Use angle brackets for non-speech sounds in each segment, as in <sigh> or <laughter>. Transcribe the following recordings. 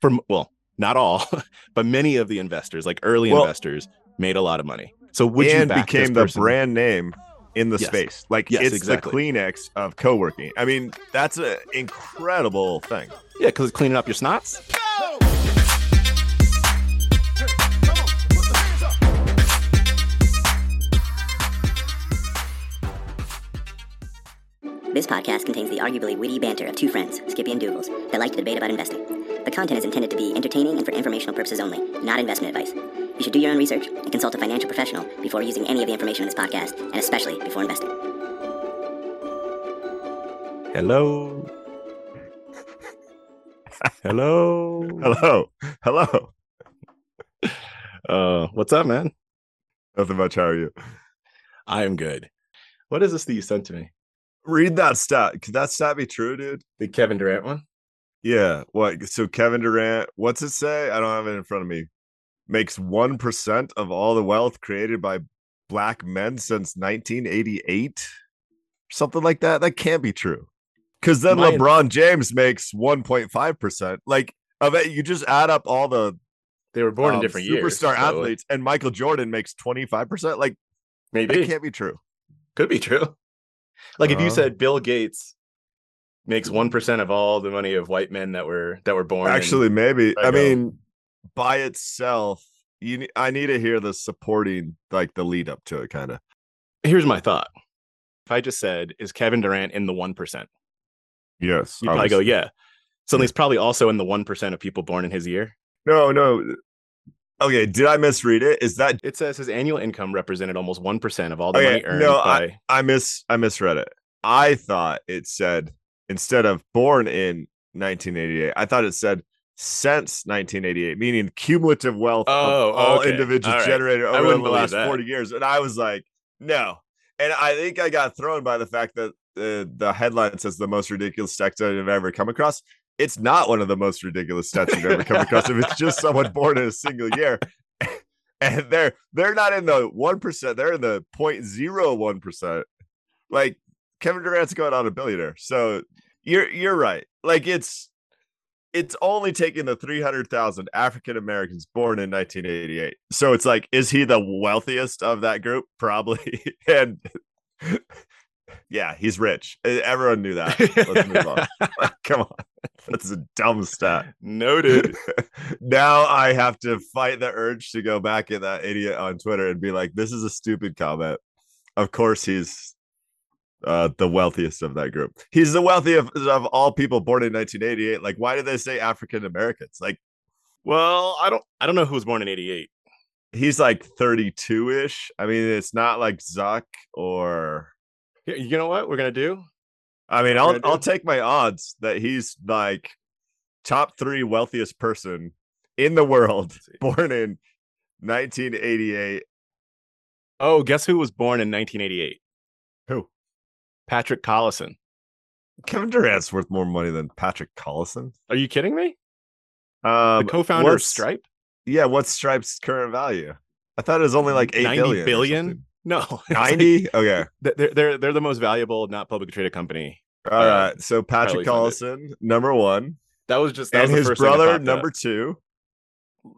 from well, not all, <laughs> but many of the investors, like early Well- investors, made a lot of money. So would and back became the brand name in the Yes. space. Like Yes, it's exactly. the Kleenex of co-working. I mean, that's an incredible thing. Yeah, because it's cleaning up your snots. This podcast contains the arguably witty banter of two friends, Skippy and Dougals, that like to debate about investing. The content is intended to be entertaining and for informational purposes only, not investment advice. You should do your own research and consult a financial professional before using any of the information in this podcast, and especially before investing. Hello. Hello. Hello, hello. Uh, what's up, man? Nothing much. How are you? I am good. What is this that you sent to me? Read that stat. Could that stat be true, dude? The Kevin Durant one? Yeah. What? So Kevin Durant. What's it say? I don't have it in front of me. Makes one percent of all the wealth created by black men since 1988, something like that. That can't be true. Because then Mine- LeBron James makes 1.5 percent. Like, of it, you just add up all the They were born in um, different years. superstar so athletes, and Michael Jordan makes 25 percent. Like, that Maybe can't be true. could be true. Like if you Uh. said Bill Gates makes one percent of all the money of white men that were that were born. Actually, maybe. I I mean, by itself, you. ne- I need to hear the supporting, like the lead up to it, kind of. here's my thought. If I just said, "Is Kevin Durant in the one percent?" Yes. Probably go, "Yeah." So he's probably also in the one percent of people born in his year. No, no. Okay, did I misread it? Is that It says his annual income represented almost one percent of all the Okay, money earned no, by. I mis I misread it. I thought it said instead of born in 1988, I thought it said since 1988, meaning cumulative wealth Oh, of all okay. individuals All right. generated over the last that. 40 years. And I was like, no. And I think I got thrown by the fact that the the headline says the most ridiculous stats I've ever come across. It's not one of the most ridiculous stats you've ever come across. If it's just <laughs> someone born in a single year, <laughs> and they're they're not in the one percent, they're in the 0.01 percent. Like Kevin Durant's going on a billionaire, so you're you're right. Like it's it's only taking the 300,000 African Americans born in 1988. So it's like, is he the wealthiest of that group? Probably. <laughs> and <laughs> yeah, he's rich. Everyone knew that. Let's move on. <laughs> Come on. That's a dumb stat. Noted. now I have to fight the urge to go back at that idiot on Twitter and be like, this is a stupid comment. Of course, he's uh, the wealthiest of that group. He's the wealthiest of, of all people born in 1988. Like, why did they say African Americans? Like, well, I don't. I don't know who was born in '88. he's like 32 ish. I mean, it's not like Zuck or. You know what we're gonna do? I mean, I'll I'll take my odds that he's like top three wealthiest person in the world, born in 1988. Oh, guess who was born in 1988? Who? Patrick Collison. Kevin Durant's worth more money than Patrick Collison. Are you kidding me? Um, The co-founder of Stripe. Yeah, what's Stripe's current value? I thought it was only like eight 90 billion billion? No, <laughs> it's like- 90? Okay. <laughs> th- they're they're they're the most valuable, not publicly traded company. All Uh, right. So Patrick Collison, number one, That was just that and was his brother, up. number two.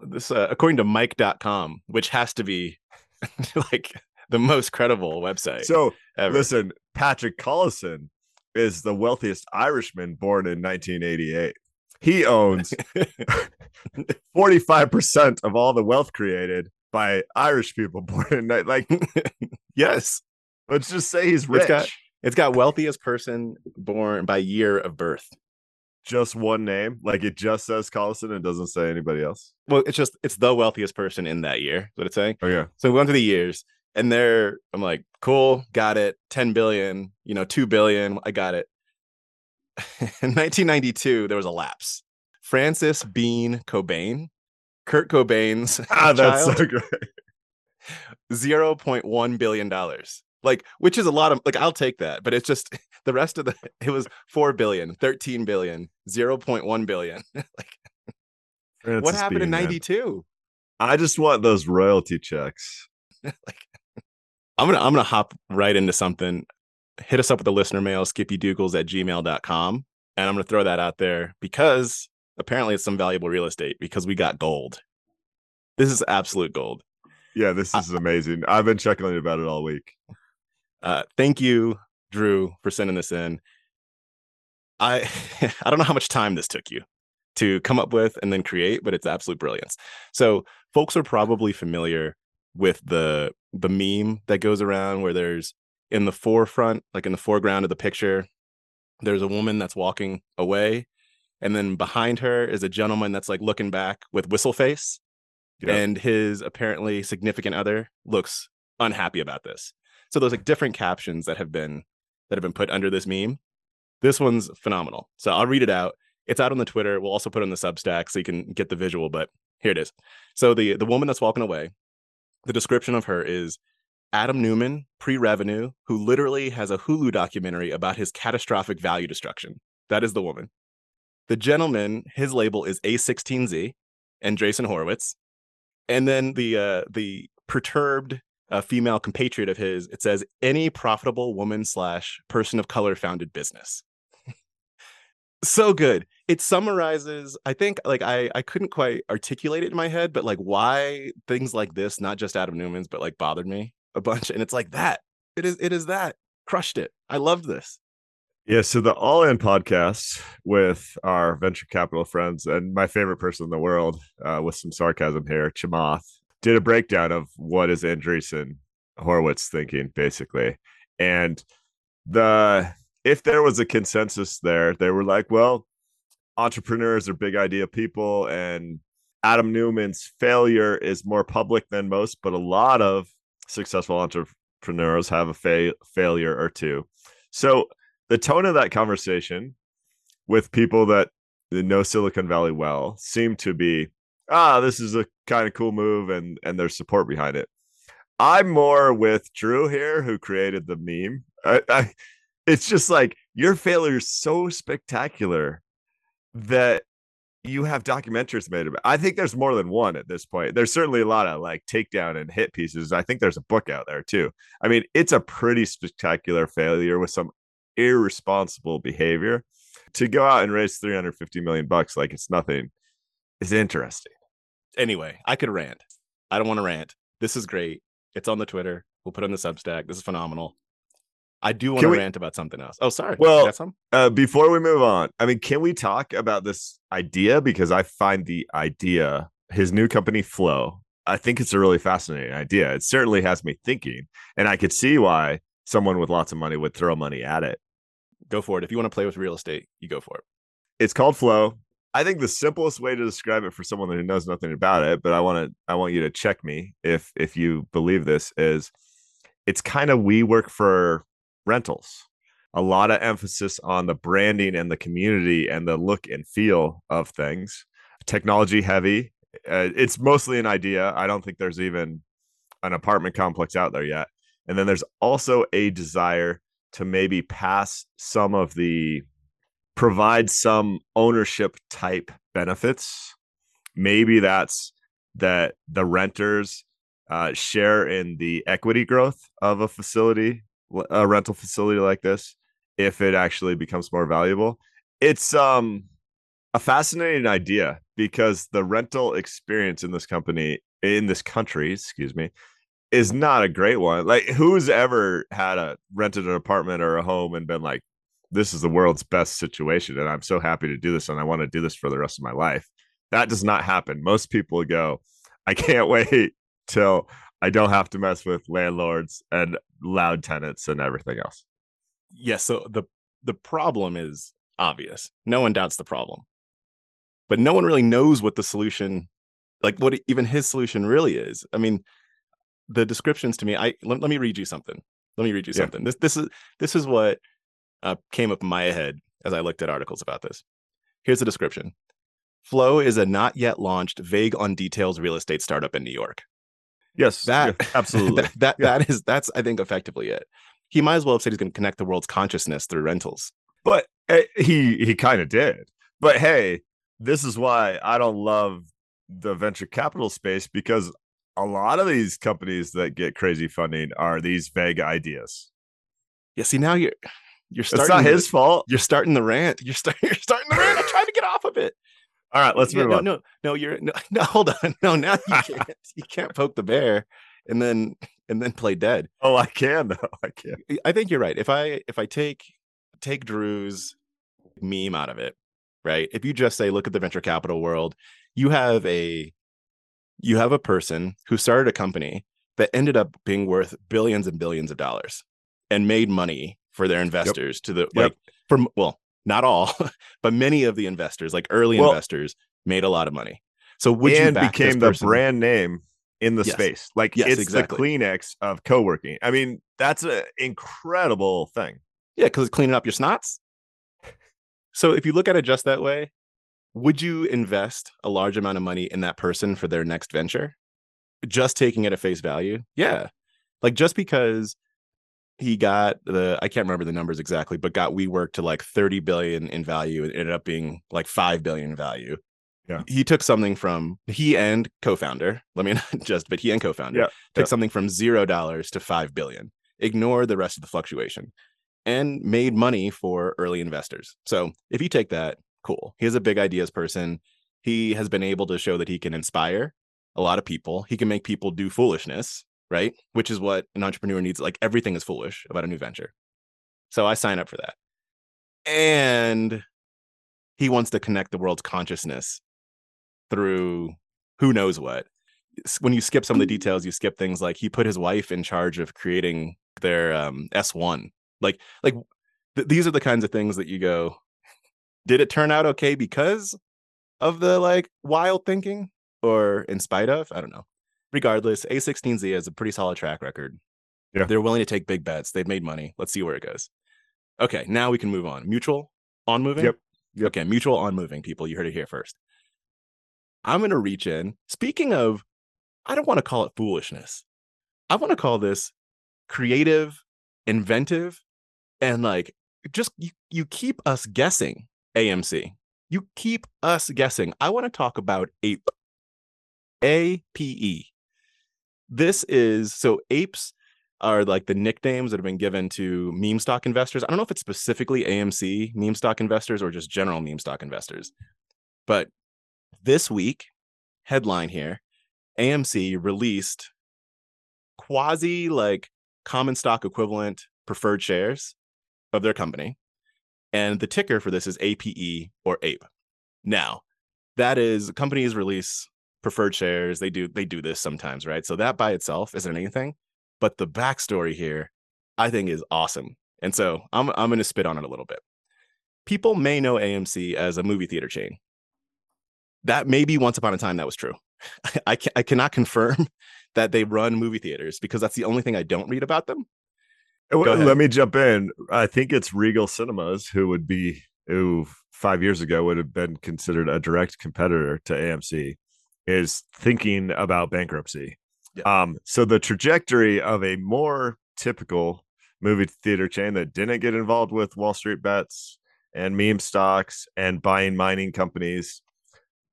This, uh, according to Mic.com, which has to be <laughs> like the most credible website So ever. listen, Patrick Collison is the wealthiest Irishman born in 1988. He owns <laughs> 45% of all the wealth created by Irish people <laughs> born in like <laughs> yes, let's just say he's rich. It's got- it's got wealthiest person born by year of birth. just one name. Like it just says Collison and doesn't say anybody else. Well, it's just it's the wealthiest person in that year. Is what it's saying. Oh yeah. So we went through the years, and they're I'm like, cool, got it. 10 billion, you know, 2 billion, I got it. <laughs> In 1992, there was a lapse. Frances Bean Cobain, Kurt Cobain's <laughs> Ah, that's child, so great. 0.1 billion dollars. Like, which is a lot of like, I'll take that, but it's just <laughs> the rest of the it was 4 billion, 13 billion, 0.1 billion. like, what Francis happened in Bean, man. 92? I just want those royalty checks. like I'm gonna I'm gonna hop right into something. Hit us up with the listener mail, skippydougals at gmail.com. And I'm gonna throw that out there because apparently it's some valuable real estate because we got gold. This is absolute gold. Yeah, this is amazing. I've been chuckling about it all week. Uh, thank you, Drew, for sending this in. I <laughs> I don't know how much time this took you to come up with and then create, but it's absolute brilliance. So folks are probably familiar with the the meme that goes around where there's in the forefront, like in the foreground of the picture, there's a woman that's walking away, and then behind her is a gentleman that's like looking back with whistle face, Yeah. and his apparently significant other looks unhappy about this. So there's like different captions that have been that have been put under this meme. This one's phenomenal. So I'll read it out. It's out on the Twitter. We'll also put it on the Substack so you can get the visual, but here it is. So the the woman that's walking away, the description of her is Adam Neumann, pre-revenue, who literally has a Hulu documentary about his catastrophic value destruction. That is the woman. The gentleman, his label is A16Z Andreessen Horowitz. And then the uh the perturbed uh, female compatriot of his, it says any profitable woman slash person of color founded business. So good. It summarizes, I think like I I couldn't quite articulate it in my head, but like why things like this, not just Adam Neumann's, but like bothered me a bunch. And it's like that. It is it is that. Crushed it. I love this. Yeah, so the All In podcast with our venture capital friends and my favorite person in the world, uh, with some sarcasm here, Chamath, did a breakdown of what is Andreessen Horowitz thinking, basically. And the if there was a consensus there, they were like, well, entrepreneurs are big idea people, and Adam Neumann's failure is more public than most, but a lot of successful entrepreneurs have a fa- failure or two. So the tone of that conversation with people that know Silicon Valley well seemed to be, ah, this is a kind of cool move, and and there's support behind it. I'm more with Drew here, who created the meme. I, I, it's just like your failure is so spectacular that you have documentaries made about. I think there's more than one at this point. There's certainly a lot of like takedown and hit pieces. I think there's a book out there too. I mean, it's a pretty spectacular failure with some irresponsible behavior. To go out and raise 350 million bucks like it's nothing is interesting. Anyway, I could rant. I don't want to rant. This is great. It's on the Twitter. We'll put it on the Substack. This is phenomenal. I do want Can to we- rant about something else. Oh, sorry. Well? Uh, before we move on, I mean, can we talk about this idea? Because I find the idea, his new company Flow, I think it's a really fascinating idea. It certainly has me thinking, and I could see why someone with lots of money would throw money at it. Go for it. If you want to play with real estate, you go for it. It's called Flow. I think the simplest way to describe it for someone who knows nothing about it, but I want to, I want you to check me if if you believe this is, it's kind of WeWork for rentals. A lot of emphasis on the branding and the community and the look and feel of things. Technology heavy. Uh, it's mostly an idea. I don't think there's even an apartment complex out there yet. And then there's also a desire to maybe pass some of the provide some ownership type benefits. Maybe that's that the renters uh, share in the equity growth of a facility, a rental facility like this, if it actually becomes more valuable. It's um a fascinating idea because the rental experience in this company in this country, excuse me, is not a great one. Like who's ever had a rented an apartment or a home and been like, this is the world's best situation and I'm so happy to do this and I want to do this for the rest of my life. That does not happen. Most people go, I can't <laughs> wait till I don't have to mess with landlords and loud tenants and everything else. Yes. so the the problem is obvious. No one doubts the problem, but no one really knows what the solution, like what even his solution really is. I mean, the descriptions to me. I let, let me read you something. Let me read you Yeah. something. This this is this is what uh, came up in my head as I looked at articles about this. Here's the description. Flow is a not yet launched, vague on details real estate startup in New York. Yes, That yeah, absolutely. <laughs> that that, Yeah. that is that's I think effectively it. He might as well have said he's going to connect the world's consciousness through rentals. but uh, he he kind of did. But hey, this is why I don't love the venture capital space because a lot of these companies that get crazy funding are these vague ideas. Yeah, see now you're you're It's starting. not the- his fault. You're starting the rant. You're starting. <laughs> You're starting the rant. I'm trying to get off of it. All right, let's Yeah, move no, on. no, no, you're no, <laughs> no, hold on. No, now you can't <laughs> you can't poke the bear and then and then play dead. Oh, I can though. <laughs> I can. I think you're right. If I if I take take Drew's meme out of it, right? If you just say look at the venture capital world, you have a you have a person who started a company that ended up being worth billions and billions of dollars and made money for their investors to the Yep. like from well, not all, <laughs> but many of the investors, like early Well- investors, made a lot of money. So would you and this became the brand name in the Yes. space. Like Yes, it's exactly. the Kleenex of co-working. I mean, that's an incredible thing. Yeah, because it's cleaning up your snots. So if you look at it just that way, would you invest a large amount of money in that person for their next venture? Just taking it at face value? Yeah. Like just because he got the I can't remember the numbers exactly, but got WeWork to like 30 billion in value and ended up being like 5 billion in value. Yeah. He took something from he and co-founder, let me <laughs> not just, but he and co-founder Yeah, took yeah. something from zero dollars to five billion. Ignore the rest of the fluctuation and made money for early investors. So if you take that, cool. He is a big ideas person. He has been able to show that he can inspire a lot of people. He can make people do foolishness, right? Which is what an entrepreneur needs. Like everything is foolish about a new venture. So I sign up for that. And he wants to connect the world's consciousness through who knows what. When you skip some of the details, you skip things like he put his wife in charge of creating their um, S1 like like th- these are the kinds of things that you go did it turn out okay because of the like wild thinking or in spite of i don't know regardless a16z has a pretty solid track record. Yeah. they're willing to take big bets. They've made money. Let's see where it goes. Okay now we can move on. Mutual on moving? Yep. Yep. okay mutual on moving people. You heard it here first. I'm going to reach in. Speaking of i don't want to call it foolishness. I want to call this creative inventive and like just you, you keep us guessing amc you keep us guessing. I want to talk about ape ape this is so apes are like the nicknames that have been given to meme stock investors i don't know if it's specifically amc meme stock investors or just general meme stock investors but this week headline here amc released quasi like common stock equivalent preferred shares of their company. And the ticker for this is APE or APE. Now, that is companies release preferred shares. They do they do this sometimes, right? So that by itself isn't anything. But the backstory here, I think, is awesome. And so I'm I'm gonna spit on it a little bit. People may know AMC as a movie theater chain. That maybe once upon a time that was true. <laughs> I can, I cannot confirm <laughs> that they run movie theaters because that's the only thing I don't read about them. Uh. Let me jump in. I think it's Regal Cinemas who would be who five years ago would have been considered a direct competitor to AMC is thinking about bankruptcy. Yeah. Um, so the trajectory of a more typical movie theater chain that didn't get involved with Wall Street bets and meme stocks and buying mining companies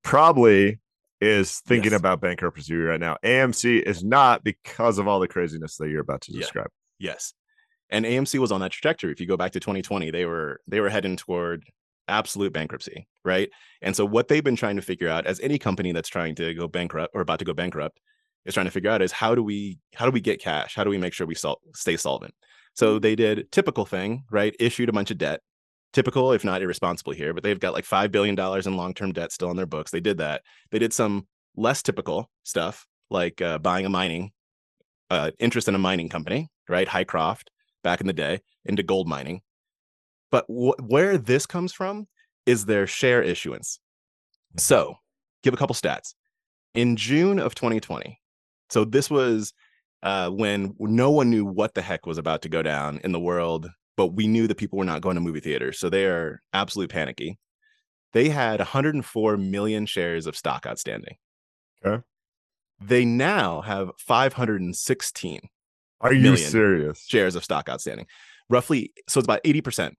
probably is thinking Yes. about bankruptcy right now. AMC is not because of all the craziness that you're about to Yeah. describe. Yes. And AMC was on that trajectory. If you go back to 2020, they were they were heading toward absolute bankruptcy, right? And so what they've been trying to figure out as any company that's trying to go bankrupt or about to go bankrupt is trying to figure out is how do we how do we get cash? How do we make sure we sol- stay solvent? So they did typical thing, right? Issued a bunch of debt. Typical, if not irresponsible here, but they've got like 5 billion dollars in long-term debt still on their books. They did that. They did some less typical stuff like uh, buying a mining uh, interest in a mining company, right? Hycroft back in the day into gold mining. But wh- where this comes from is their share issuance. So, give a couple stats. In June of 2020, so this was uh, when no one knew what the heck was about to go down in the world, but we knew that people were not going to movie theaters. So they are absolutely panicky. They had 104 million shares of stock outstanding. Okay. They now have 516 Are you serious? shares of stock outstanding. Roughly, so it's about 80%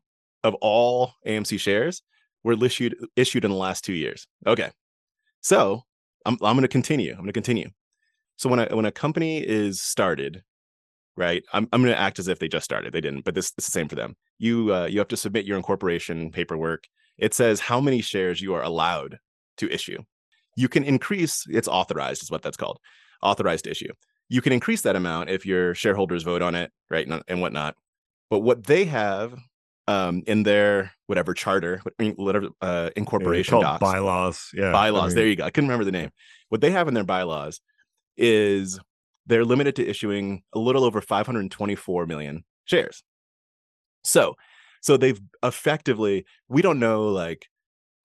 of all AMC shares were issued issued in the last two years. Okay. So I'm I'm gonna continue. I'm gonna continue. So when a when a company is started, right? I'm I'm gonna act as if they just started. They didn't, but this, this is the same for them. You uh, you have to submit your incorporation paperwork. It says how many shares you are allowed to issue. You can increase, it's authorized, is what that's called, authorized to issue. You can increase that amount if your shareholders vote on it, right, and whatnot. But what they have um, in their whatever charter, whatever uh, incorporation yeah, docs, bylaws, yeah, bylaws. I mean, there you go. I couldn't remember the name. What they have in their bylaws is they're limited to issuing a little over 524 million shares. So, so they've effectively, we don't know like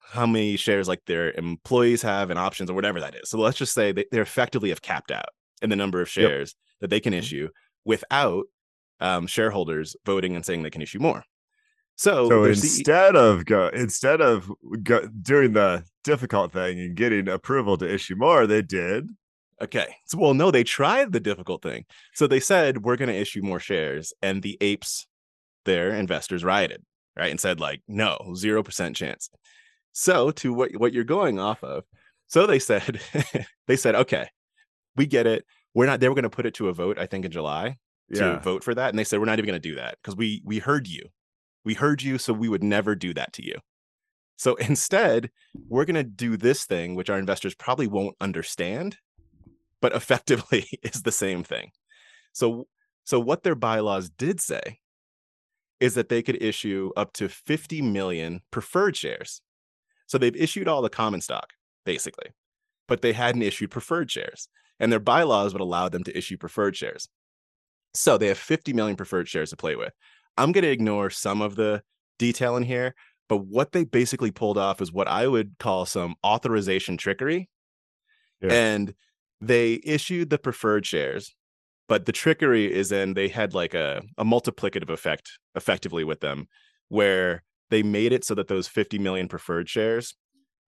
how many shares like their employees have and options or whatever that is. So let's just say they, they effectively have capped out in the number of shares yep. that they can Mm-hmm. issue without um, shareholders voting and saying they can issue more. So, So instead of go, instead of go, doing the difficult thing and getting approval to issue more, they did. Okay. So, well, no, they tried the difficult thing. So they said we're going to issue more shares, and the apes, their investors, rioted, right, and said like, no, zero percent chance. So to what what you're going off of, so they said <laughs> they said, okay, we get it. We're not. They were going to put it to a vote, I think, in July to Yeah, vote for that, and they said we're not even going to do that because we we heard you, we heard you, so we would never do that to you. So <laughs> instead, we're going to do this thing, which our investors probably won't understand, but <laughs> effectively is the same thing. So, so what their bylaws did say is that they could issue up to 50 million preferred shares. So they've issued all the common stock, basically, but they hadn't issued preferred shares. And their bylaws would allow them to issue preferred shares. So they have 50 million preferred shares to play with. I'm going to ignore some of the detail in here, but what they basically pulled off is what I would call some authorization trickery. Yeah. And they issued the preferred shares, but the trickery is in they had like a, a multiplicative effect effectively with them, where they made it so that those 50 million preferred shares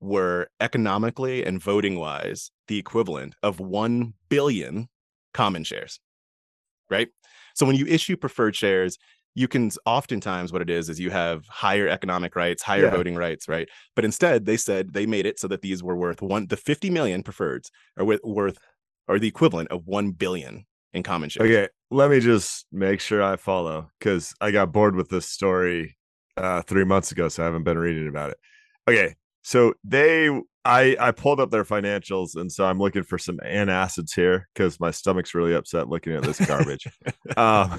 were economically and voting wise the equivalent of 1 billion common shares. Right. So when you issue preferred shares, you can oftentimes what it is is you have higher economic rights, higher Yeah. voting rights, right? But instead, they said they made it so that these were worth one the 50 million preferreds are worth or the equivalent of 1 billion in common shares. Okay, let me just make sure I follow because I got bored with this story uh, three months ago, so I haven't been reading about it. Okay, so they, I, I pulled up their financials, and so I'm looking for some antacids here because my stomach's really upset looking at this garbage. <laughs> um,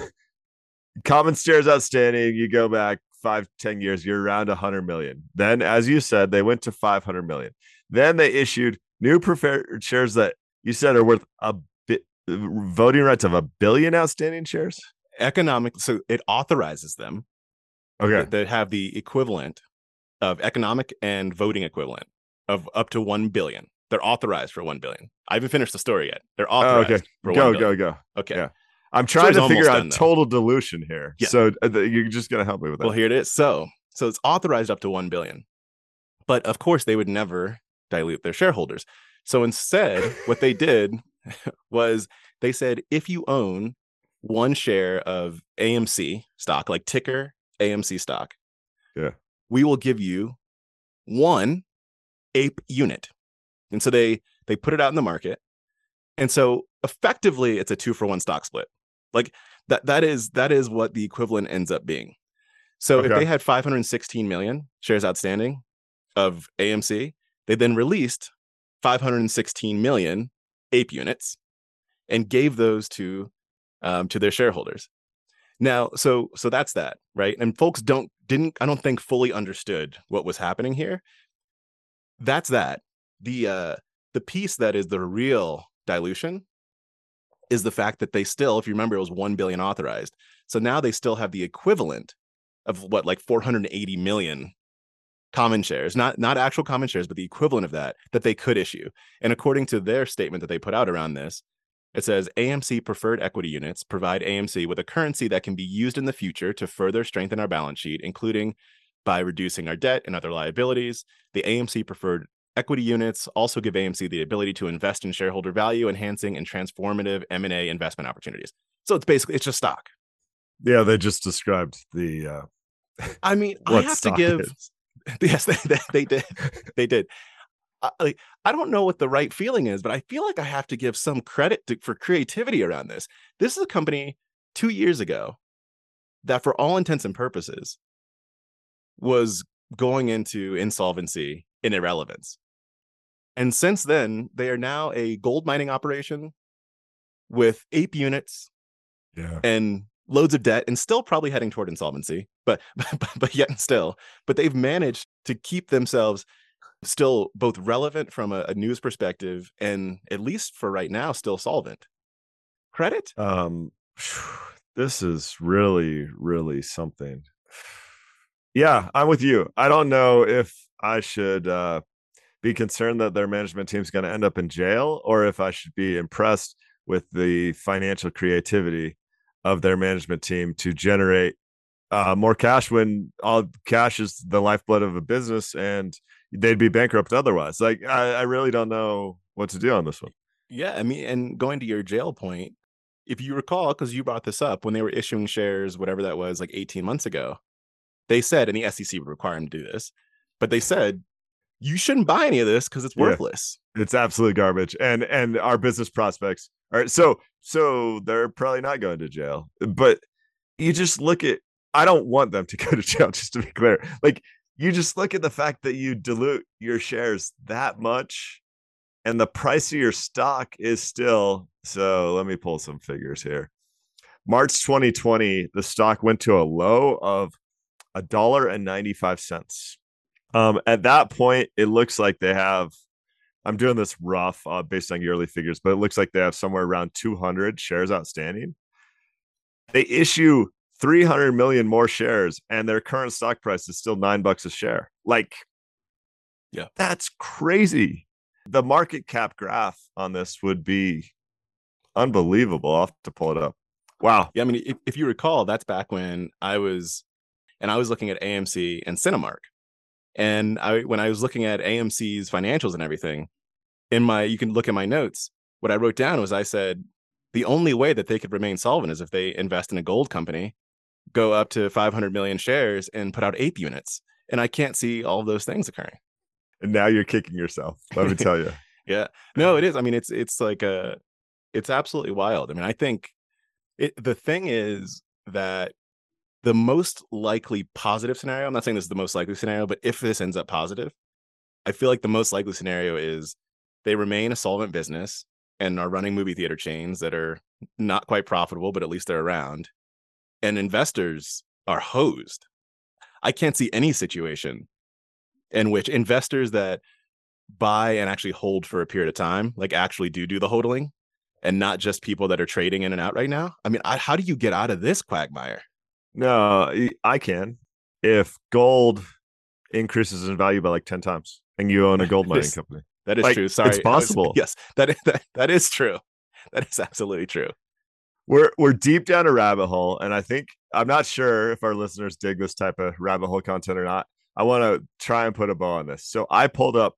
common shares outstanding. You go back five, ten years, you're around 100 million. Then, as you said, they went to 500 million. Then they issued new preferred shares that you said are worth a bit voting rights of a billion outstanding shares. Economic so it authorizes them Okay. that, have the equivalent of economic and voting equivalent of up to 1 billion. They're authorized for 1 billion. I haven't finished the story yet. They're Oh, authorized okay. for Go, 1 billion. go, go. Okay. Yeah. I'm trying to figure out done, total dilution here. Yeah. So uh, th- you're just gonna help me with that. Well, here it is. So, so it's authorized up to 1 billion. But of course, they would never dilute their shareholders. So instead, what they did <laughs> was they said if you own one share of AMC stock, like ticker AMC stock, Yeah. we will give you one ape unit. And so they they put it out in the market. And so effectively it's a two for one stock split. Like that that is that is what the equivalent ends up being. So if they had 516 million shares outstanding of AMC, they then released 516 million ape units and gave those to um, to their shareholders. Now, so so that's that, right? And folks don't didn't I don't think fully understood what was happening here. That's that. The uh the piece that is the real dilution is the fact that they still, if you remember, it was 1 billion authorized. So now they still have the equivalent of what, like 480 million common shares, not not actual common shares, but the equivalent of that that they could issue. And according to their statement that they put out around this, it says AMC preferred equity units provide AMC with a currency that can be used in the future to further strengthen our balance sheet, including by reducing our debt and other liabilities. The AMC preferred equity units also give AMC the ability to invest in shareholder value, enhancing and transformative M&A investment opportunities. So it's basically it's just stock. yeah, they just described the uh I mean, I have to give is. <laughs> yes, they, they, they did. They did. I, like, I don't know what the right feeling is, but I feel like I have to give some credit to, for creativity around this. This is a company two years ago that, for all intents and purposes, was going into insolvency and irrelevance. And since then, they are now a gold mining operation with ape units Yeah. and loads of debt and still probably heading toward insolvency, <laughs> but but, but yet and still, but they've managed to keep themselves still both relevant from a, a news perspective and at least for right now still solvent. Credit? Um, <sighs> this is really, really something. <sighs> Yeah, I'm with you. I don't know if I should uh, be concerned that their management team is going to end up in jail or if I should be impressed with the financial creativity of their management team to generate uh, more cash when all cash is the lifeblood of a business and they'd be bankrupt otherwise. Like, I, I really don't know what to do on this one. Yeah, I mean, and going to your jail point, if you recall, because you brought this up when they were issuing shares, whatever that was, like 18 months ago, they said, and the SEC would require them to do this, but they said, you shouldn't buy any of this because it's Yeah. worthless. It's absolute garbage. And and our business prospects All right. so so they're probably not going to jail. But you just look at I don't want them to <laughs> go to jail, just to be clear. Like you just look at the fact that you dilute your shares that much and the price of your stock is still so let me pull some figures here. March 2020, the stock went to a low of a dollar and 95 cents. Um, at that point, it looks like they have I'm doing this rough uh, based on yearly figures, but it looks like they have somewhere around 200 shares outstanding. They issue 300 million more shares, and their current stock price is still nine bucks a share. Like, Yeah. that's crazy. The market cap graph on this would be unbelievable. I'll have to pull it up. Wow. Yeah, I mean, if, if you recall, that's back when I was, and I was looking at AMC and Cinemark, and I when I was looking at AMC's financials and everything, in my you can look at my notes. What I wrote down was I said the only way that they could remain solvent is if they invest in a gold company, go up to 500 million shares, and put out ape units. And I can't see all of those things occurring. And now you're kicking yourself. Let me <laughs> tell you. Yeah. No, it is. I mean, it's it's like a it's absolutely wild. I mean, I think it the thing is that the most likely positive scenario, I'm not saying this is the most likely scenario, but if this ends up positive, I feel like the most likely scenario is they remain a solvent business and are running movie theater chains that are not quite profitable, but at least they're around. And investors are hosed. I can't see any situation in which investors that buy and actually hold for a period of time, like actually do do the hodling, and not just people that are trading in and out right now. I mean, I, how do you get out of this quagmire? No, I can. If gold increases in value by like 10 times and you own a gold <laughs> mining company. That is Like, true. it's Sorry, I was- possible. yes, <laughs> that is, that, that is true. That is absolutely true. We're we're deep down a rabbit hole. And I think I'm not sure if our listeners dig this type of rabbit hole content or not. I want to try and put a bow on this. So I pulled up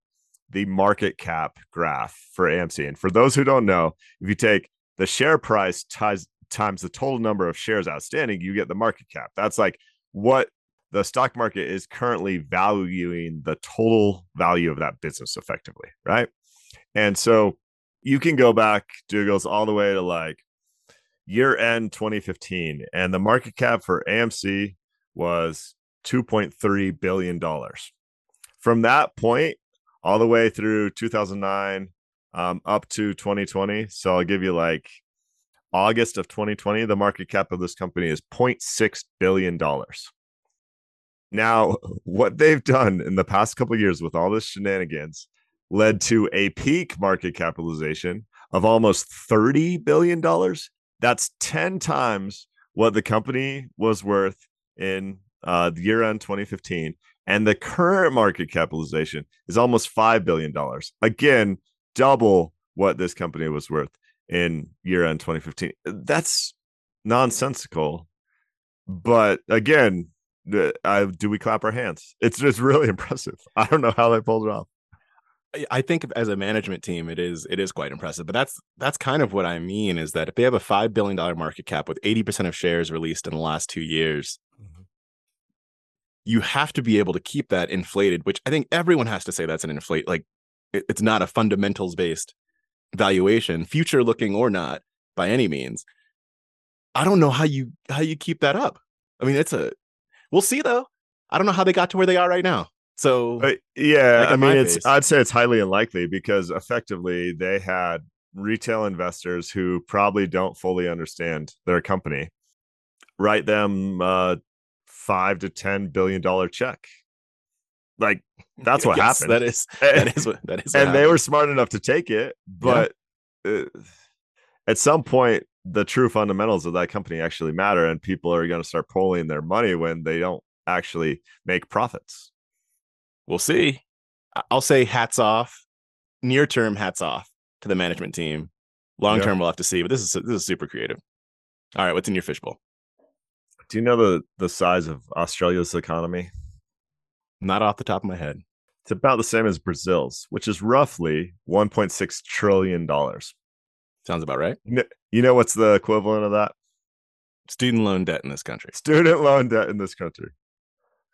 the market cap graph for AMC. And for those who don't know, if you take the share price ties, times the total number of shares outstanding, you get the market cap. That's like what the stock market is currently valuing the total value of that business effectively, right? And so you can go back, Douglas, all the way to like year end 2015, and the market cap for AMC was $2.3 billion. From that point, all the way through 2009 um, up to 2020. So I'll give you like August of 2020, the market cap of this company is $0.6 billion. Now, <laughs> what they've done in the past couple years with all this shenanigans led to a peak market capitalization of almost $30 billion. That's 10 times what the company was worth in uh, the year end 2015. And the current market capitalization is almost $5 billion. Again, double what this company was worth in year end 2015. Uh, that's nonsensical. But again, I, do we clap our hands? It's just really <laughs> impressive. I don't know how they pulled it off. I- think as a management team, it is it is quite impressive. But that's that's kind of what I mean is that if they have a five billion dollar market cap with eighty percent of shares released in the last two years, mm-hmm. you have to be able to keep that inflated. Which I think everyone has to say that's an inflate. Like it- it's not a fundamentals based valuation, future looking or not by any means. I don't know how you how you keep that up. I mean, it's a we'll see though. I don't know how they got to where they are right now. So But yeah, Like I mean, it's face. I'd say it's highly unlikely because effectively they had retail investors who probably don't fully understand their company write them a five to ten billion dollar check. Like that's what <laughs> yes, happened. That is and that is what that is. <laughs> what and they were smart enough to take it, but uh, at some point the true fundamentals of that company actually matter and people are going to start pulling their money when they don't actually make profits. We'll see. I'll say hats off. Near term, hats off to the management team. Long Yeah. term, we'll have to see. But this is this is super creative. All right, what's in your fishbowl? Do you know the the size of Australia's economy? Not off the top of my head. It's about the same as Brazil's, which is roughly 1.6 trillion dollars. Sounds about right. You know, you know what's the equivalent of that? Student loan debt in this country. Student loan debt in this country.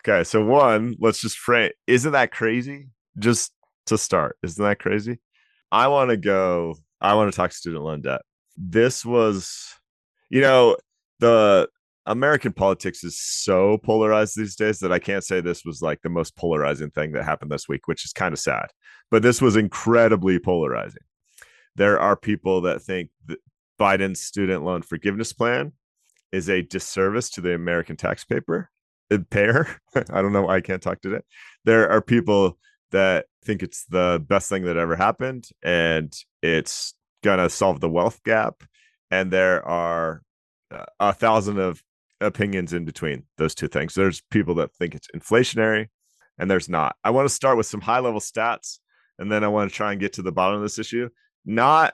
Okay, so one, let's just frame. Isn't that crazy? Just to start, isn't that crazy? I want to go. I want to talk student loan debt. This was, you know, the American politics is so polarized these days that I can't say this was like the most polarizing thing that happened this week, which is kind of sad. But this was incredibly polarizing. There are people that think that Biden's student loan forgiveness plan is a disservice to the American taxpayer. uh, Payer. <laughs> I don't know why I can't talk today. There are people that think it's the best thing that ever happened and it's gonna solve the wealth gap. And there are uh, a thousand of opinions in between those two things. There's people that think it's inflationary and there's not. I want to start with some high level stats and then I want to try and get to the bottom of this issue. Not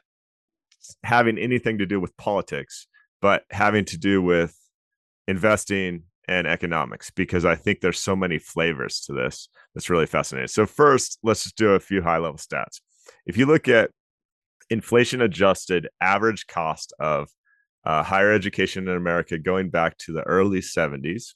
having anything to do with politics, but having to do with investing and economics because I think there's so many flavors to this that's really fascinating. So first, let's just do a few high level stats. If you look at inflation adjusted average cost of uh, higher education in America going back to the early 70s,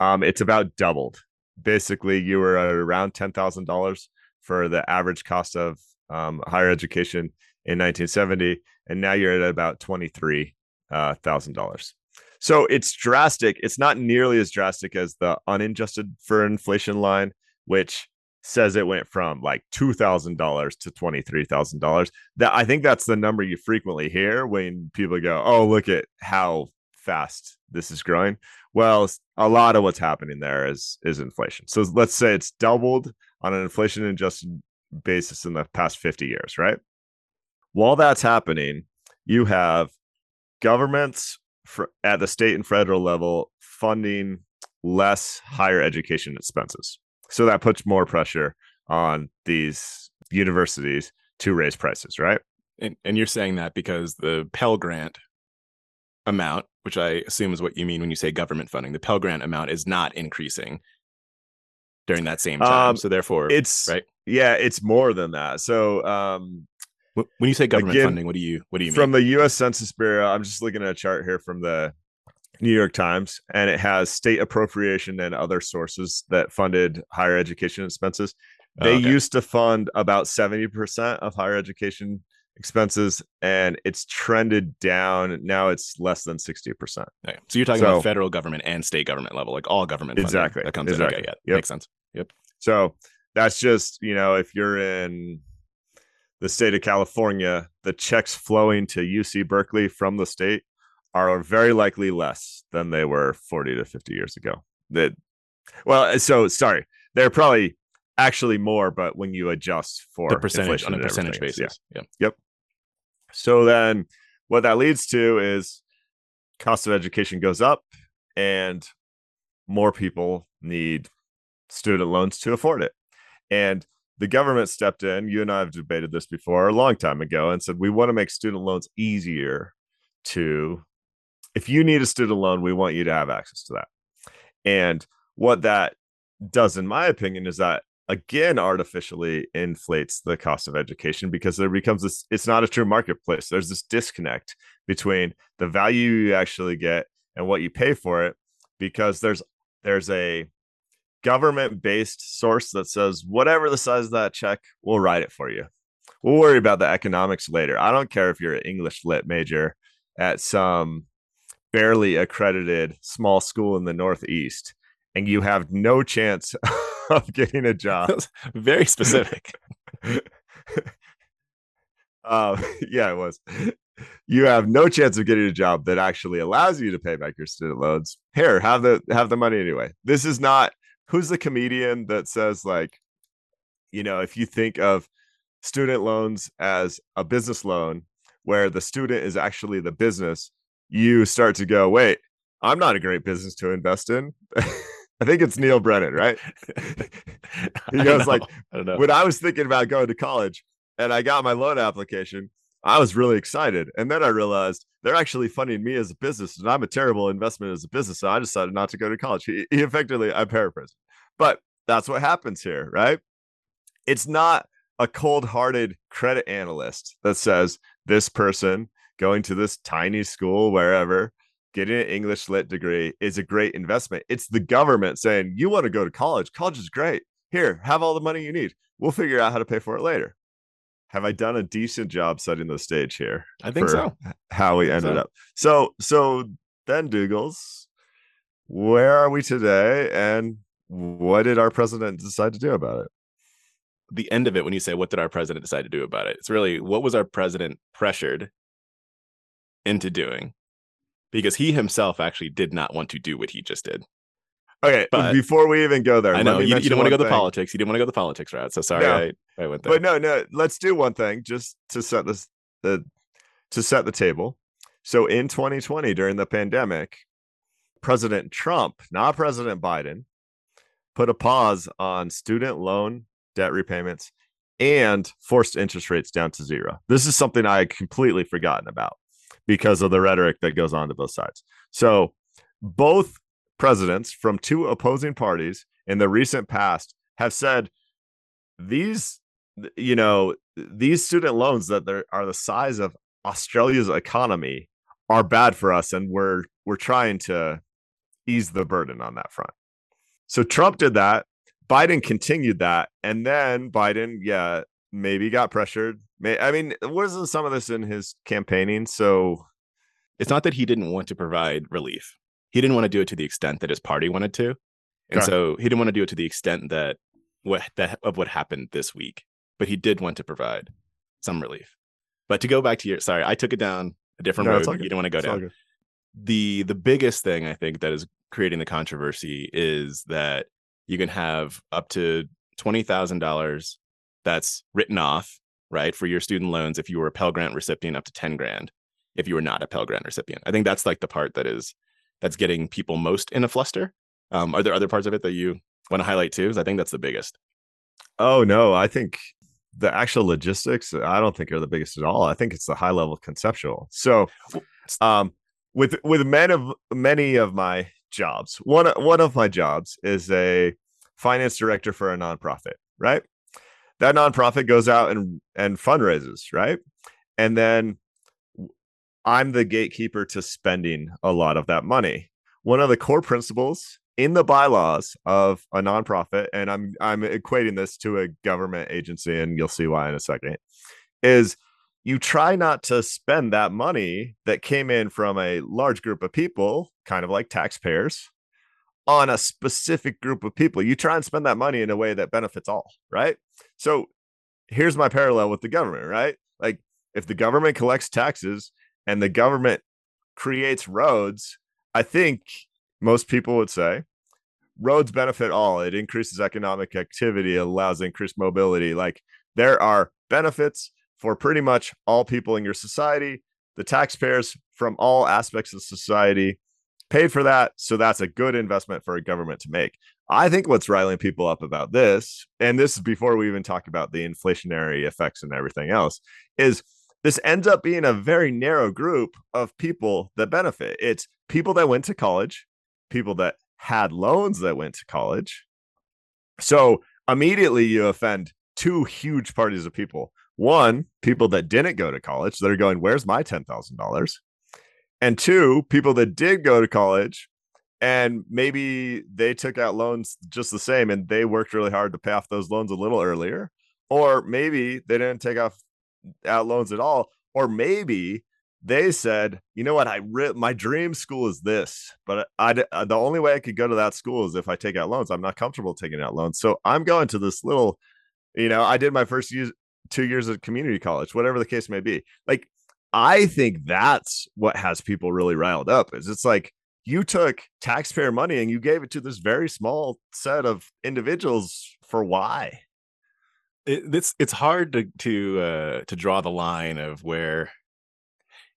um, it's about doubled. Basically, you were at around $10,000 for the average cost of um, higher education in 1970, and now you're at about $23,000. So it's drastic. It's not nearly as drastic as the unadjusted for inflation line, which says it went from like $2,000 to $23,000. That I think that's the number you frequently hear when people go, "Oh, look at how fast this is growing." Well, a lot of what's happening there is is inflation. So let's say it's doubled on an inflation adjusted basis in the past 50 years, right? While that's happening, you have governments for, at the state and federal level funding less higher education expenses. So that puts more pressure on these universities to raise prices, right? And, and you're saying that because the Pell Grant amount, which I assume is what you mean when you say government funding, the Pell Grant amount is not increasing during that same time. Um, so therefore, It's right. Yeah, it's more than that. So um, when you say government again, funding, what do you what do you mean? from the U.S. Census Bureau, I'm just looking at a chart here from the New York Times, and it has state appropriation and other sources that funded higher education expenses. Oh, They okay. used to fund about 70% of higher education expenses, and it's trended down. Now it's less than 60%. Okay. So you're talking so- about federal government and state government level, like all government funding Exactly, that comes in. exactly. Okay, yeah, Yep. makes sense. Yep. So that's just, you know, if you're in the state of California, the checks flowing to UC Berkeley from the state are very likely less than they were 40 to 50 years ago. That well, uh, so sorry, they're probably actually more, but when you adjust for The percentage on a percentage everything, yeah. basis. Yeah. So then what that leads to is cost of education goes up and more people need student loans to afford it. And the government stepped in. You and I have debated this before a long time ago and said we want to make student loans easier to if you need a student loan, we want you to have access to that. And what that does, in my opinion, is that again artificially inflates the cost of education because there becomes this it's not a true marketplace. There's this disconnect between the value you actually get and what you pay for it because there's there's a government based source that says whatever the size of that check we'll write it for you. We'll worry about the economics later. I don't care if you're an english lit major at some barely accredited small school in the northeast and you have no chance <laughs> of getting a job. <laughs> Very specific. <laughs> um, yeah, it was. You have no chance of getting a job that actually allows you to pay back your student loans. Here, have the have the money anyway. This is not who's the comedian that says like, you know, if you think of student loans as a business loan where the student is actually the business, you start to go, wait, I'm not a great business to invest in. <laughs> I think it's Neal Brennan, right? <laughs> he goes like, I don't know. when I was thinking about going to college and I got my loan application, I was really excited. And then I realized they're actually funding me as a business and I'm a terrible investment as a business. So I decided not to go to college. He, he effectively, I'm paraphrasing, but that's what happens here, right? It's not a cold hearted credit analyst that says this person going to this tiny school, wherever, getting an English lit degree is a great investment. It's the government saying, you want to go to college. College is great. Here, have all the money you need. We'll figure out how to pay for it later. Have I done a decent job setting the stage here? I think so. How we ended so. up. So, so then, Dougals, where are we today, and what did our president decide to do about it? The end of it, when you say, What did our president decide to do about it? It's really what was our president pressured into doing? Because he himself actually did not want to do what he just did. Okay, But- before we even go there, I know you, you don't want to go one the politics. You didn't want to go the politics route. So sorry, No. I, I went there. But no, no, let's do one thing just to set this the to set the table. So in 2020 during the pandemic, President Trump, not President Biden, put a pause on student loan debt repayments and forced interest rates down to zero. This is something I had completely forgotten about because of the rhetoric that goes on to both sides. So both presidents from two opposing parties in the recent past have said these you know these student loans that are the size of Australia's economy are bad for us and we're we're trying to ease the burden on that front. So Trump did that, Biden continued that and then Biden yeah maybe got pressured. May, I mean wasn't some of this in his campaigning so it's not that he didn't want to provide relief. He didn't want to do it to the extent that his party wanted to. And Okay. so he didn't want to do it to the extent that what that of what happened this week. But he did want to provide some relief. But to go back to your sorry, I took it down a different No, road you didn't want to go it's down. The the biggest thing I think that is creating the controversy is that you can have up to twenty thousand dollars that's written off, right, for your student loans if you were a Pell Grant recipient up to 10 grand if you were not a Pell Grant recipient. I think that's like the part that is that's getting people most in a fluster. Um, are there other parts of it that you want to highlight too? 'Cause I think that's the biggest. Oh no, I think the actual logistics I don't think are the biggest at all. I think it's the high level conceptual. So um with with many of many of my jobs, one one of my jobs is a finance director for a nonprofit, right? That nonprofit goes out and and fundraises, right? And then I'm the gatekeeper to spending a lot of that money. One of the core principles in the bylaws of a nonprofit, and I'm I'm equating this to a government agency, and you'll see why in a second, is you try not to spend that money that came in from a large group of people, kind of like taxpayers, on a specific group of people. You try and spend that money in a way that benefits all, right? So here's my parallel with the government, right? Like if the government collects taxes and the government creates roads, I think most people would say roads benefit all. It increases economic activity, allows increased mobility. Like there are benefits for pretty much all people in your society. The taxpayers from all aspects of society paid for that. So that's a good investment for a government to make. I think what's riling people up about this, and this is before we even talk about the inflationary effects and everything else, is this ends up being a very narrow group of people that benefit. It's people that went to college, people that had loans that went to college. So immediately you offend two huge parties of people. One, people that didn't go to college that are going, Where's my $10,000? And two, people that did go to college and maybe they took out loans just the same and they worked really hard to pay off those loans a little earlier. Or maybe they didn't take off out loans at all. Or maybe they said, you know what? I re- my dream school is this, but I, I uh, the only way I could go to that school is if I take out loans. I'm not comfortable taking out loans, so I'm going to this little. You know, I did my first two years at community college, whatever the case may be. Like, I think that's what has people really riled up. Is it's like you took taxpayer money and you gave it to this very small set of individuals for why? It, it's it's hard to to uh, to draw the line of where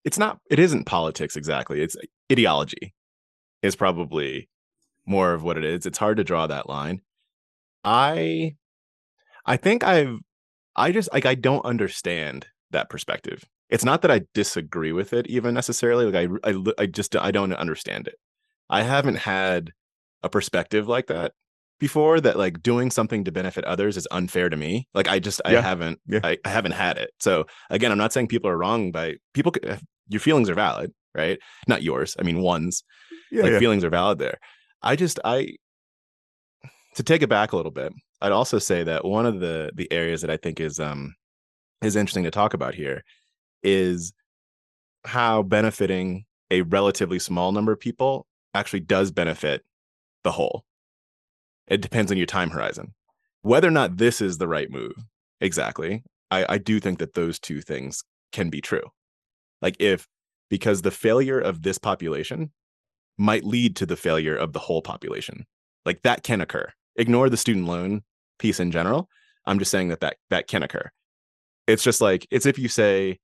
it's not it isn't politics exactly it's ideology is probably more of what it is it's hard to draw that line i i think i've i just like i don't understand that perspective. It's not that i disagree with it even necessarily like i i, I just i don't understand it. I haven't had a perspective like that before that like doing something to benefit others is unfair to me. Like i just Yeah. i haven't Yeah. I, I haven't had it. So again i'm not saying people are wrong by people uh, your feelings are valid right? Not yours i mean one's. Yeah, like yeah. feelings are valid there. I just i to take it back a little bit i'd also say that one of the the areas that i think is um is interesting to talk about here is how benefiting a relatively small number of people actually does benefit the whole. It depends on your time horizon. Whether or not this is the right move exactly i i do think that those two things can be true. Like if because the failure of this population might lead to the failure of the whole population like that can occur. Ignore the student loan piece in general. I'm just saying that that that can occur it's just like it's if you say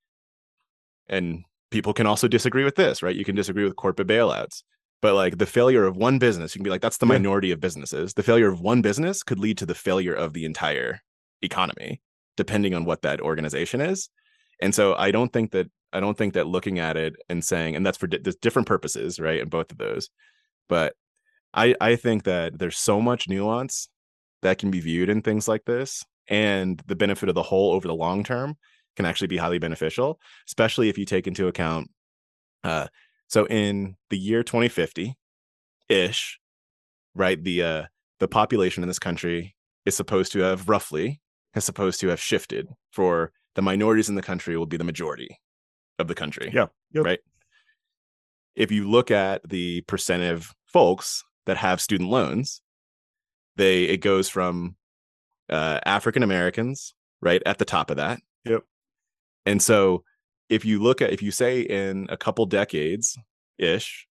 and people can also disagree with this right? You can disagree with corporate bailouts but like the failure of one business you can be like that's the minority of businesses. The failure of one business could lead to the failure of the entire economy depending on what that organization is. And so i don't think that i don't think that looking at it and saying and that's for di- different purposes right in both of those but i i think that there's so much nuance that can be viewed in things like this and the benefit of the whole over the long term can actually be highly beneficial especially if you take into account uh so in the year 2050 ish right the uh the population in this country is supposed to have roughly is supposed to have shifted for the minorities in the country will be the majority of the country Yeah. Yep. right if you look at the percent of folks that have student loans they it goes from uh african americans right at the top of that Yep. and so if you look at if you say in a couple decades ish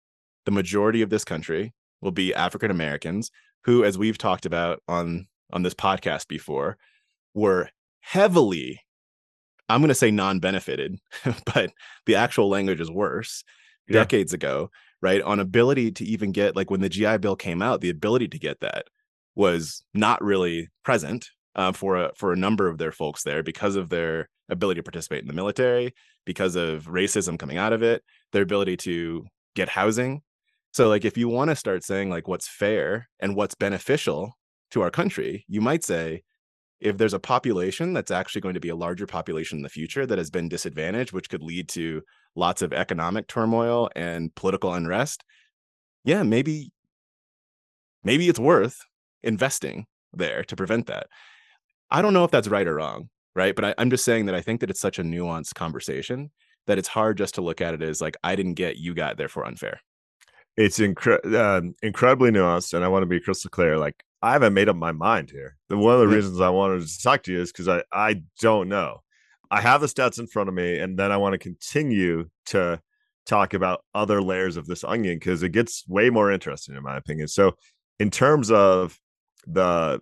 the majority of this country will be african americans who as we've talked about on on this podcast before were heavily i'm going to say non-benefited <laughs> but the actual language is worse Yeah. decades ago right on ability to even get like when the gi bill came out the ability to get that was not really present uh, for a for a number of their folks there because of their ability to participate in the military because of racism coming out of it their ability to get housing. So like if you want to start saying like what's fair and what's beneficial to our country you might say if there's a population that's actually going to be a larger population in the future that has been disadvantaged which could lead to lots of economic turmoil and political unrest yeah maybe maybe it's worth investing there to prevent that. I don't know if that's right or wrong right? But I, i'm just saying that i think that it's such a nuanced conversation that it's hard just to look at it as like i didn't get you got therefore unfair. It's incre- um, incredibly nuanced and i want to be crystal clear like i haven't made up my mind here. The one of the reasons i wanted to talk to you is because i i don't know. I have the stats in front of me and then i want to continue to talk about other layers of this onion because it gets way more interesting in my opinion. So in terms of the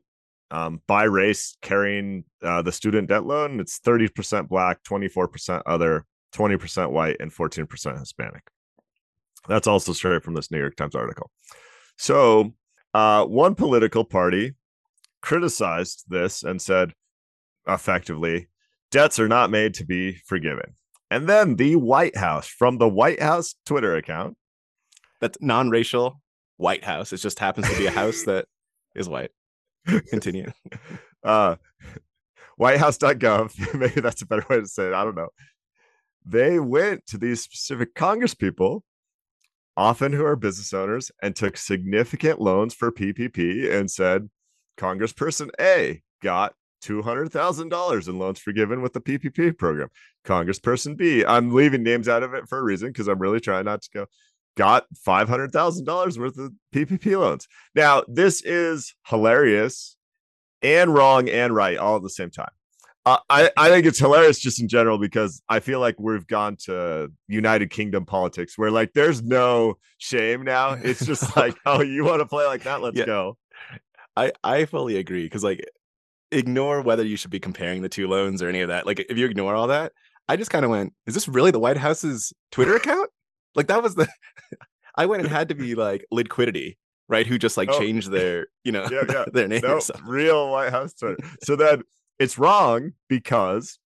um, by race carrying uh, the student debt loan it's 30% black 24% other 20% white and 14% hispanic that's also straight from this New York Times article. So, uh, one political party criticized this and said, effectively, debts are not made to be forgiven. And then the White House, from the White House Twitter account, that's non-racial white house it just happens to be a house <laughs> that is white <laughs> continue uh, whitehouse.gov, <laughs> maybe that's a better way to say it. I don't know. They went to these specific Congress people, often who are business owners, and took significant loans for PPP and said, Congressperson A got $200,000 in loans forgiven with the PPP program. Congressperson B, I'm leaving names out of it for a reason because I'm really trying not to go, got $500,000 worth of PPP loans. Now, this is hilarious and wrong and right all at the same time. Uh, I, I think it's hilarious just in general because I feel like we've gone to United Kingdom politics where like there's no shame now. It's just <laughs> like, oh, you want to play like that? Let's Yeah. go. I I fully agree because like ignore whether you should be comparing the two loans or any of that. Like if you ignore all that, I just kind of went, is this really the White House's Twitter account? Like that was the <laughs> I went and had to <laughs> be like liquidity, right? Who just like Oh. changed <laughs> their, you know, Yeah, yeah. their name. or No, something. real White House Twitter. So then it's wrong because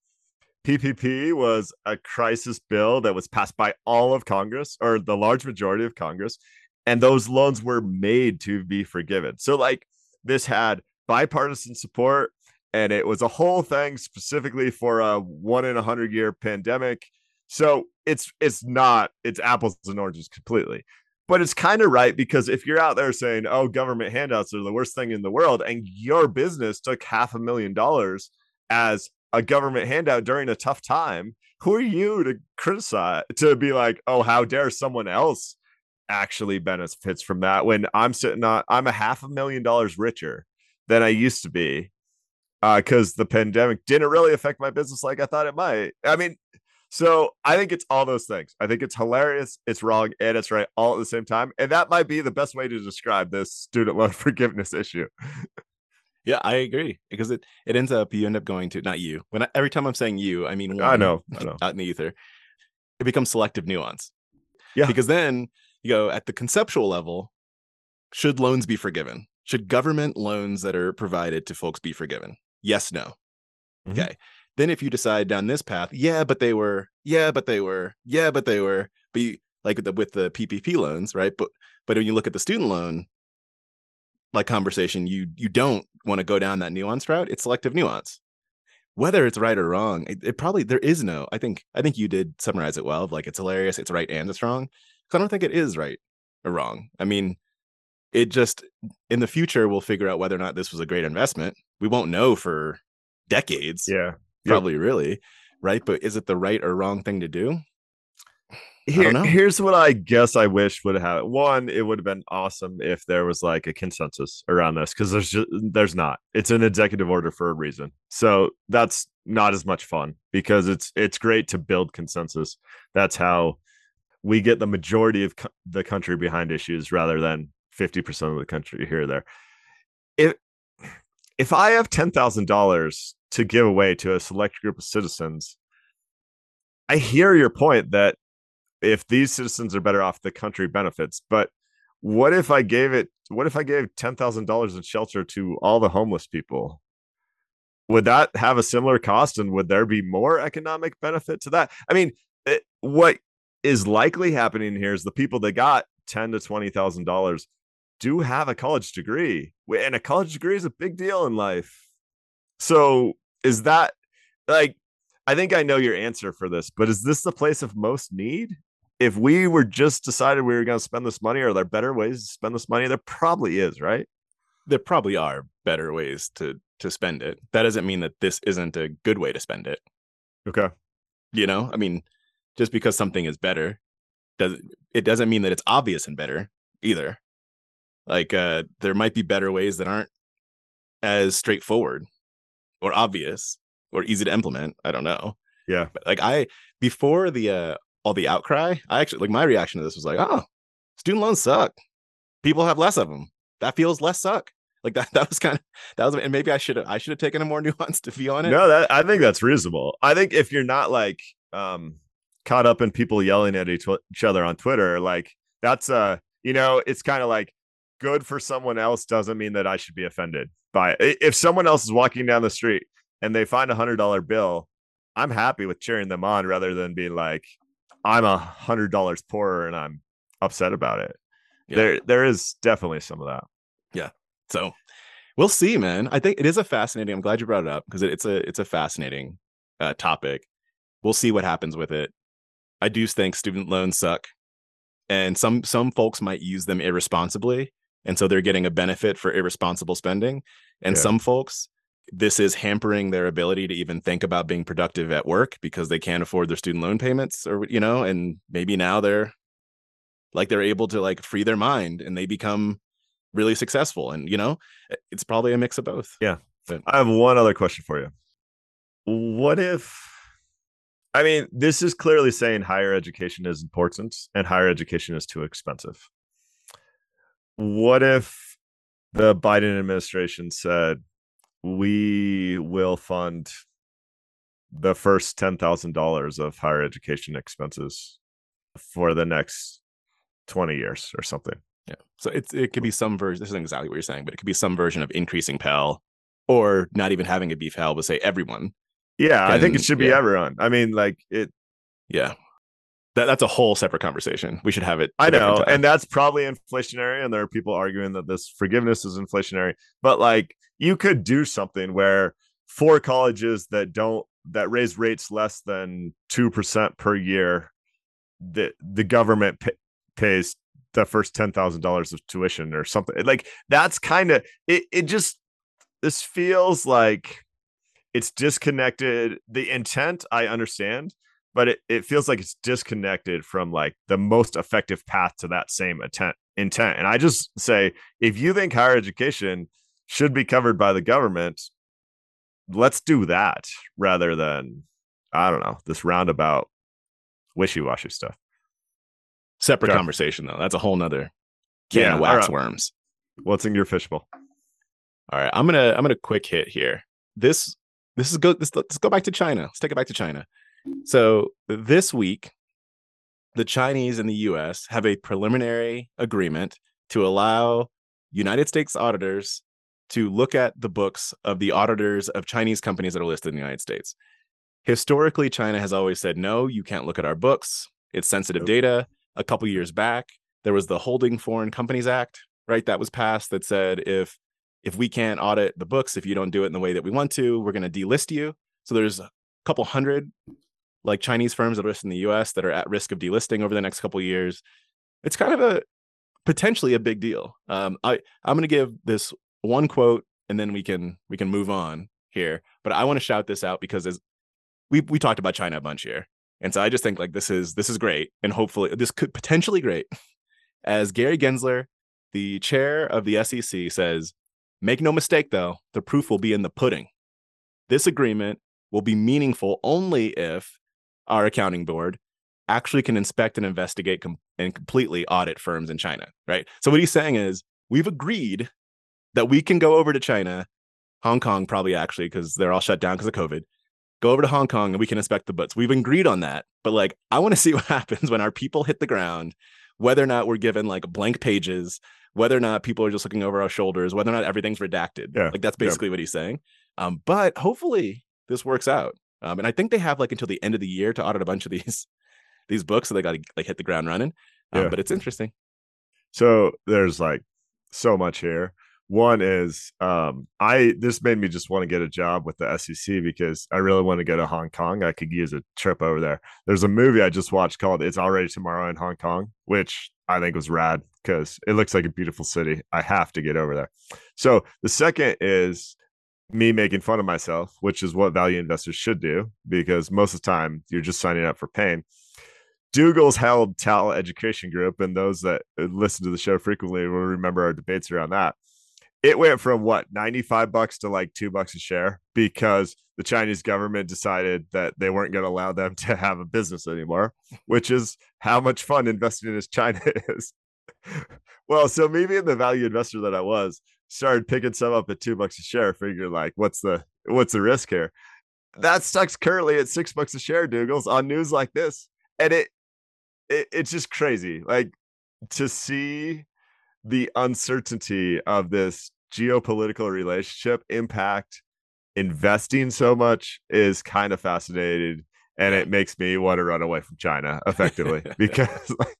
PPP was a crisis bill that was passed by all of Congress or the large majority of Congress, and those loans were made to be forgiven. So, like, this had bipartisan support, and it was a whole thing specifically for a one in a hundred year pandemic. So it's it's not it's apples and oranges completely but it's kind of right because if you're out there saying, "Oh, government handouts are the worst thing in the world," and your business took half a million dollars as a government handout during a tough time, who are you to criticize? To be like, "Oh, how dare someone else actually benefits from that?" When I'm sitting on, I'm a half a million dollars richer than I used to be uh, because the pandemic didn't really affect my business like I thought it might. I mean, so I think it's all those things. I think it's hilarious, it's wrong, and it's right all at the same time. And that might be the best way to describe this student loan <laughs> forgiveness issue. Yeah, I agree because it it ends up you end up going to not you. When I, every time I'm saying you, I mean I know, I know. out in the ether. It becomes selective nuance. Yeah. Because then you go at the conceptual level, should loans be forgiven? Should government loans that are provided to folks be forgiven? Yes, no. Mhm. Okay. Then if you decide down this path, yeah, but they were, yeah, but they were, yeah, but they were, but you, like with the, with the PPP loans, right? But but when you look at the student loan like conversation, you you don't want to go down that nuance route. It's selective nuance. Whether it's right or wrong, it, it probably there is no. I think I think you did summarize it well. of Like it's hilarious, it's right and it's wrong. 'Cause I don't think it is right or wrong. I mean, it just in the future we'll figure out whether or not this was a great investment. We won't know for decades, Yeah. Yep. probably really, right? But is it the right or wrong thing to do? Here, here's what I guess I wish would have one. It would have been awesome if there was like a consensus around this because there's just there's not. It's an executive order for a reason, so that's not as much fun because it's it's great to build consensus. That's how we get the majority of co- the country behind issues rather than fifty percent of the country here or there. If if I have ten thousand dollars to give away to a select group of citizens, I hear your point that if these citizens are better off, the country benefits. But what if I gave it? What if I gave ten thousand dollars in shelter to all the homeless people? Would that have a similar cost, and would there be more economic benefit to that? I mean, it, what is likely happening here is the people that got ten to twenty thousand dollars do have a college degree, and a college degree is a big deal in life. So, is that like? I think I know your answer for this, but is this the place of most need? If we were just decided we were going to spend this money, are there better ways to spend this money? There probably is, right? There probably are better ways to to spend it. That doesn't mean that this isn't a good way to spend it. Okay. You know, I mean, just because something is better does it doesn't mean that it's obvious and better either. Like uh there might be better ways that aren't as straightforward or obvious or easy to implement. I don't know. Yeah. But like I before the uh all the outcry, I actually like my reaction to this was like, oh, student loans suck. People have less of them. That feels less suck. Like <laughs> that that was kind of that was and maybe I should have I should have taken a more <laughs> nuanced view on it. No, that I think that's reasonable. I think if you're not like um caught up in people yelling at each, each other on Twitter, like that's uh you know, it's kind of like good for someone else doesn't mean that I should be offended by it. If someone else is walking down the street and they find a hundred dollar bill, I'm happy with cheering them on rather than being like, I'm a hundred dollars poorer and I'm upset about it. Yeah. There there is definitely some of that. Yeah. So we'll see, man. I think it is a fascinating. I'm glad you brought it up because it, it's a it's a fascinating uh, topic. We'll see what happens with it. I do think student loans suck, and some some folks might use them irresponsibly, and so they're getting a benefit for irresponsible spending. And Yeah. some folks, this is hampering their ability to even think about being productive at work because they can't afford their student loan payments or you know and maybe now they're like they're able to like free their mind and they become really successful and you know it's probably a mix of both Yeah. but I have one other question for you. What if I mean, this is clearly saying higher education is important and higher education is too expensive. What if the Biden administration said we will fund the first $10,000 of higher education expenses for the next 20 years or something? yeah so it's it could be some version this isn't exactly what you're saying but it could be some version of increasing pell or not even having a beef pell but say everyone Yeah, I think it should be yeah. everyone. I mean, like it yeah that, that's a whole separate conversation we should have it I know, and that's probably inflationary, and there are people arguing that this forgiveness is inflationary. But like, you could do something where for colleges that don't that raise rates less than two percent per year, the the government pa- pays the first ten thousand dollars of tuition or something. Like that's kind of it. It just this feels like it's disconnected. The intent I understand, but it, it feels like it's disconnected from like the most effective path to that same intent intent and i just say if you think higher education should be covered by the government let's do that rather than i don't know this roundabout wishy-washy stuff separate conversation though that's a whole nother can Yeah, of wax alright. worms what's in your fishbowl All right, I'm gonna I'm gonna quick hit here. This this is go this, let's go back to China. Let's take it back to China. So this week, the Chinese and the U.S. have a preliminary agreement to allow United States auditors to look at the books of the auditors of Chinese companies that are listed in the United States. Historically, China has always said no, you can't look at our books. It's sensitive data. A couple years back, there was the Holding Foreign Companies Act, right? That was passed that said if if we can't audit the books, if you don't do it in the way that we want to, we're going to delist you. So there's a couple hundred like Chinese firms that are listed in the US that are at risk of delisting over the next couple years. It's kind of a potentially a big deal. Um, I I'm going to give this one quote and then we can we can move on here. But I want to shout this out because as we we talked about China a bunch here. And so I just think like this is this is great and hopefully this could potentially great. <laughs> As Gary Gensler, the chair of the SEC says, Make no mistake, though, the proof will be in the pudding. This agreement will be meaningful only if our accounting board actually can inspect and investigate com- and completely audit firms in China, right? So, what he's saying is, we've agreed that we can go over to China, Hong Kong, probably actually, because they're all shut down because of COVID. Go over to Hong Kong and we can inspect the books. We've agreed on that. But, like, I want to see <laughs> what happens when our people hit the ground, whether or not we're given like blank pages whether or not people are just looking over our shoulders, whether or not everything's redacted. Yeah, Like that's yeah. basically what he's saying. Um, but hopefully this works out. Um, and I think they have like until the end of the year to audit a bunch of <laughs> these these books, so they got to like hit the ground running. Um, Yeah. But it's interesting. So there's like so much here. One is um I this made me just want to get a job with the SEC because I really want to go to Hong Kong. I could use a trip over there. There's a movie I just watched called It's Already Tomorrow in Hong Kong, which I think was rad because it looks like a beautiful city. I have to get over there. So the second is me making fun of myself, which is what value investors should do because most of the time you're just signing up for pain. Dougal's held Tal Education Group, and those that listen to the show frequently will remember our debates around that. It went from what 95 bucks to like two bucks a share because the Chinese government decided that they weren't going to allow them <laughs> to have a business anymore, which is how much fun investing in China <laughs> is. well, so me being the value investor that I was, started picking some up at two bucks a share, figuring like, what's the what's the risk here? That stock's currently at six bucks a share, Dougal's on news like this. And it it, it's just crazy like to see the uncertainty of this geopolitical relationship impact investing so much is kind of fascinating and it makes me want to run away from china effectively <laughs> because like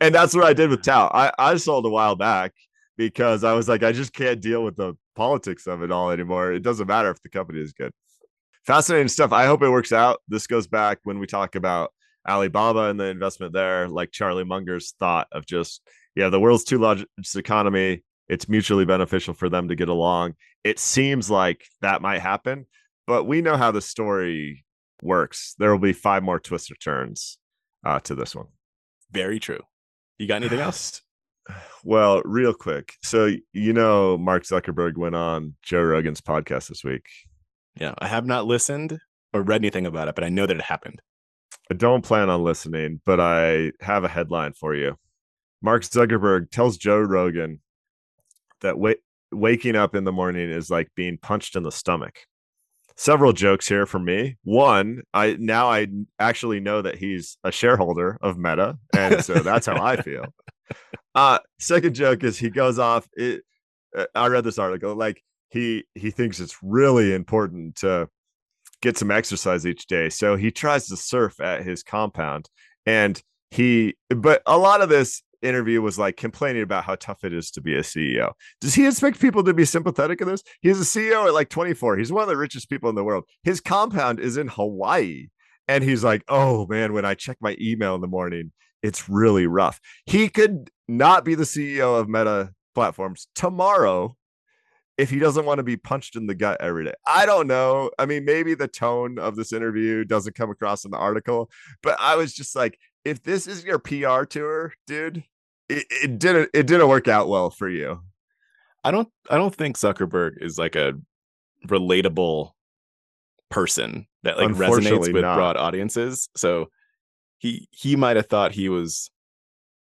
and that's what i did with Tal i i sold a while back because i was like i just can't deal with the politics of it all anymore it doesn't matter if the company is good fascinating stuff i hope it works out this goes back when we talk about Alibaba and the investment there, like Charlie Munger's thought of just, yeah, the world's two largest economy. it's mutually beneficial for them to get along. It seems like that might happen, but we know how the story works. There will be five more twists or turns uh, to this one. Very true. You got anything <sighs> else? Well, real quick. So, you know, Mark Zuckerberg went on Joe Rogan's podcast this week. Yeah, I have not listened or read anything about it, but I know that it happened. I don't plan on listening, but I have a headline for you. Mark Zuckerberg tells Joe Rogan that wa- waking up in the morning is like being punched in the stomach. Several jokes here for me. One, I now I actually know that he's a shareholder of Meta, and so that's how I feel. <laughs> Uh, second joke is he goes off. It, uh, I read this article. Like he he thinks it's really important to get some exercise each day, so he tries to surf at his compound, and he. But a lot of this interview was like complaining about how tough it is to be a CEO. Does he expect people to be sympathetic in this? He's a CEO at like 24. He's one of the richest people in the world. His compound is in Hawaii. And he's like, oh man, when I check my email in the morning, it's really rough. He could not be the CEO of Meta platforms tomorrow if he doesn't want to be punched in the gut every day. I don't know. I mean, maybe the tone of this interview doesn't come across in the article, but I was just like, if this is your PR tour, dude, it, it didn't it didn't work out well for you. I don't I don't think Zuckerberg is like a relatable person that like resonates with not. broad audiences. So he he might have thought he was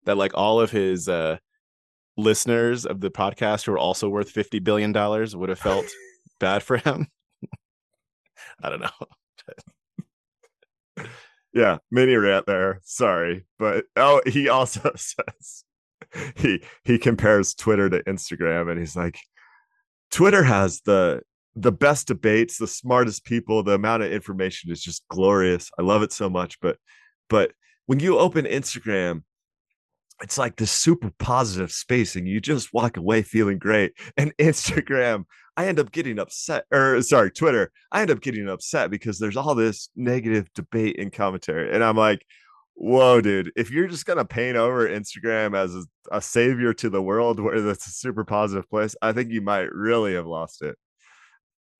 that like all of his uh listeners of the podcast who are also worth 50 billion dollars would have felt <laughs> bad for him. <laughs> I don't know. <laughs> Yeah, mini rant there. Sorry, but oh, he also <laughs> says he he compares Twitter to Instagram, and he's like, Twitter has the the best debates, the smartest people, the amount of information is just glorious. I love it so much, but but when you open Instagram, it's like this super positive space, and you just walk away feeling great. And Instagram, I end up getting upset, or sorry, Twitter, I end up getting upset because there's all this negative debate and commentary. And I'm like, whoa, dude, if you're just going to paint over Instagram as a, a savior to the world where that's a super positive place, I think you might really have lost it.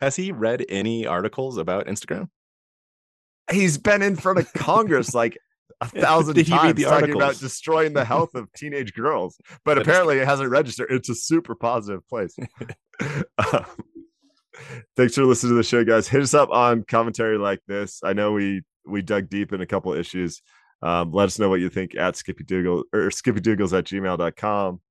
Has he read any articles about Instagram? He's been in front of Congress like a thousand <laughs> Did times the talking about destroying the health of teenage girls, but apparently it hasn't registered. It's a super positive place. <laughs> <laughs> um, thanks for listening to the show, guys. Hit us up on commentary like this. I know we we dug deep in a couple issues. Um, let us know what you think at Skippy Dougal or skippydougals at gmail.com.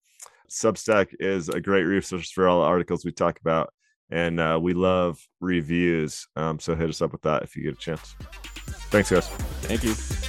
Substack is a great resource for all the articles we talk about, and uh, we love reviews. Um, so hit us up with that if you get a chance. Thanks, guys. Thank you.